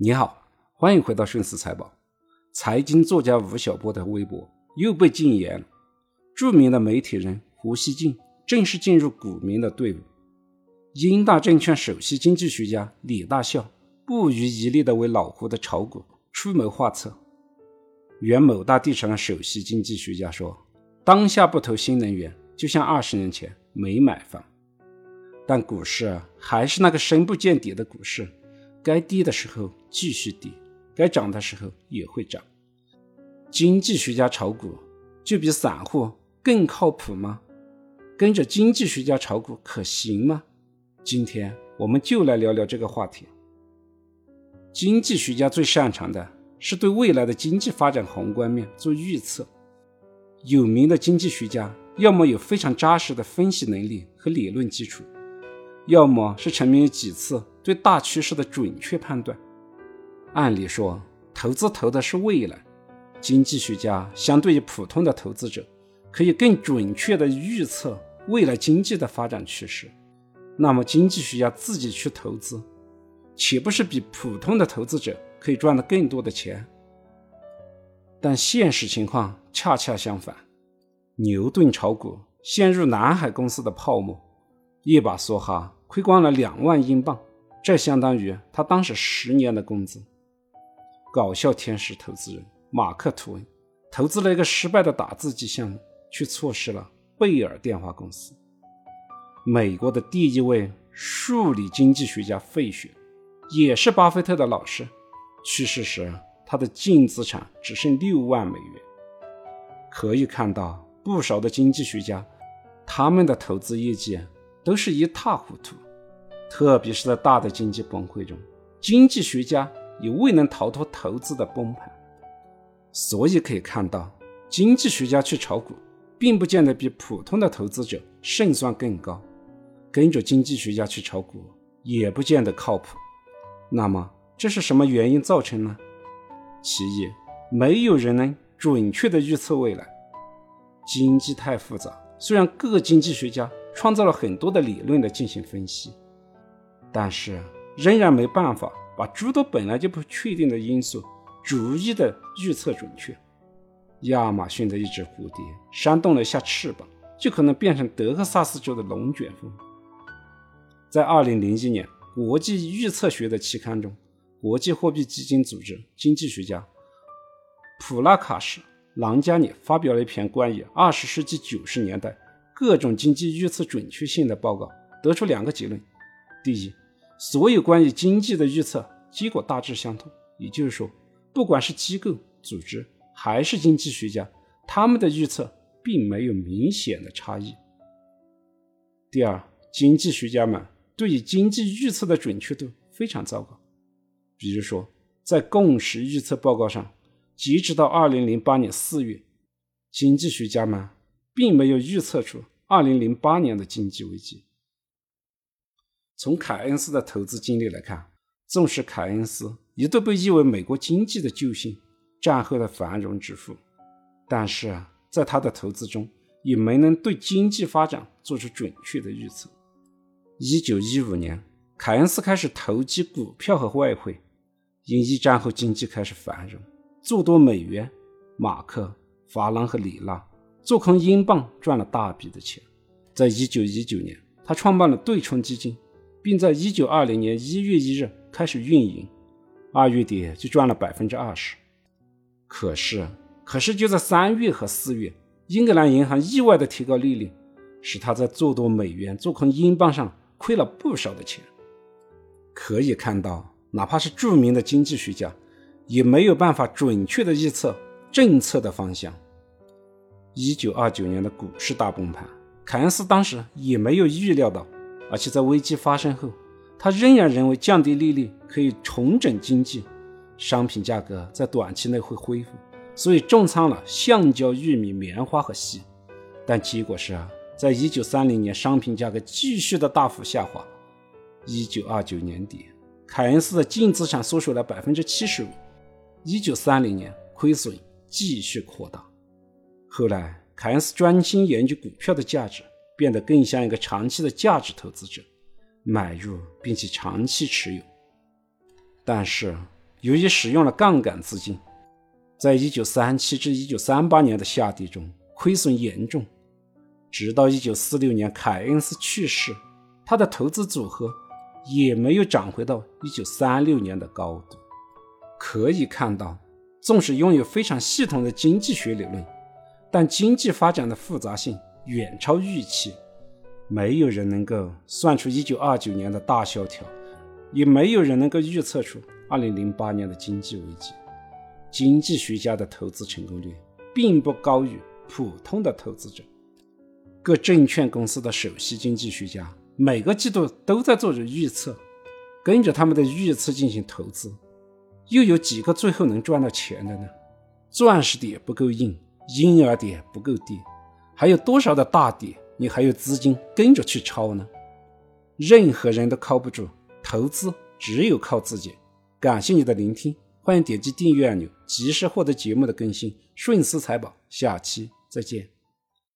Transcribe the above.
你好，欢迎回到顺思财宝。财经作家吴晓波的微博又被禁言了。著名的媒体人胡锡进正式进入股民的队伍。英大证券首席经济学家李大校不遗余力地为老胡的炒股出谋划策。原某大地产首席经济学家说：“当下不投新能源，就像二十年前没买房。”但股市还是那个深不见底的股市。该低的时候继续跌，该涨的时候也会涨。经济学家炒股就比散户更靠谱吗？跟着经济学家炒股可行吗？今天我们就来聊聊这个话题。经济学家最擅长的是对未来的经济发展宏观面做预测。有名的经济学家要么有非常扎实的分析能力和理论基础，要么是成名于几次。对大趋势的准确判断，按理说，投资投的是未来。经济学家相对于普通的投资者，可以更准确地预测未来经济的发展趋势。那么，经济学家自己去投资，岂不是比普通的投资者可以赚得更多的钱？但现实情况恰恰相反，牛顿炒股陷入南海公司的泡沫，一把梭哈亏光了两万英镑。这相当于他当时十年的工资。搞笑天使投资人马克·吐温投资了一个失败的打字机项目，却错失了贝尔电话公司。美国的第一位数理经济学家费雪，也是巴菲特的老师，去世时他的净资产只剩六万美元。可以看到，不少的经济学家，他们的投资业绩都是一塌糊涂。特别是在大的经济崩溃中，经济学家也未能逃脱投资的崩盘。所以可以看到，经济学家去炒股，并不见得比普通的投资者胜算更高。跟着经济学家去炒股，也不见得靠谱。那么这是什么原因造成呢？其一，没有人能准确地预测未来。经济太复杂，虽然各经济学家创造了很多的理论来进行分析。但是仍然没办法把诸多本来就不确定的因素逐一的预测准确。亚马逊的一只蝴蝶扇动了一下翅膀，就可能变成德克萨斯州的龙卷风。在2001年国际预测学的期刊中，国际货币基金组织经济学家普拉卡什·朗加尼发表了一篇关于20世纪90年代各种经济预测准确性的报告，得出两个结论：第一，所有关于经济的预测结果大致相同，也就是说，不管是机构、组织还是经济学家，他们的预测并没有明显的差异。第二，经济学家们对于经济预测的准确度非常糟糕。比如说，在共识预测报告上，截止到2008年4月，经济学家们并没有预测出2008年的经济危机。从凯恩斯的投资经历来看，纵使凯恩斯一度被誉为美国经济的救星、战后的繁荣之父，但是在他的投资中也没能对经济发展做出准确的预测。一九一五年，凯恩斯开始投机股票和外汇，因一战后经济开始繁荣，做多美元、马克、法郎和里拉，做空英镑赚了大笔的钱。在一九一九年，他创办了对冲基金。并在一九二零年一月一日开始运营，二月底就赚了百分之二十。可是，可是就在三月和四月，英格兰银行意外的提高利率，使他在做多美元、做空英镑上亏了不少的钱。可以看到，哪怕是著名的经济学家，也没有办法准确的预测政策的方向。一九二九年的股市大崩盘，凯恩斯当时也没有预料到。而且在危机发生后，他仍然认为降低利率可以重整经济，商品价格在短期内会恢复，所以重仓了橡胶、玉米、棉花和锡。但结果是啊，在一九三零年，商品价格继续的大幅下滑。一九二九年底，凯恩斯的净资产缩水了百分之七十五。一九三零年，亏损继续扩大。后来，凯恩斯专心研究股票的价值。变得更像一个长期的价值投资者，买入并且长期持有。但是由于使用了杠杆资金，在一九三七至一九三八年的下跌中亏损严重，直到一九四六年凯恩斯去世，他的投资组合也没有涨回到一九三六年的高度。可以看到，纵使拥有非常系统的经济学理论，但经济发展的复杂性远超预期。没有人能够算出1929年的大萧条，也没有人能够预测出2008年的经济危机。经济学家的投资成功率并不高于普通的投资者。各证券公司的首席经济学家每个季度都在做着预测，跟着他们的预测进行投资。又有几个最后能赚到钱的呢？钻石点不够硬，婴儿点不够低，还有多少的大底你还有资金跟着去抄呢？任何人都靠不住，投资只有靠自己。感谢你的聆听，欢迎点击订阅按钮，及时获得节目的更新。顺思财宝，下期再见。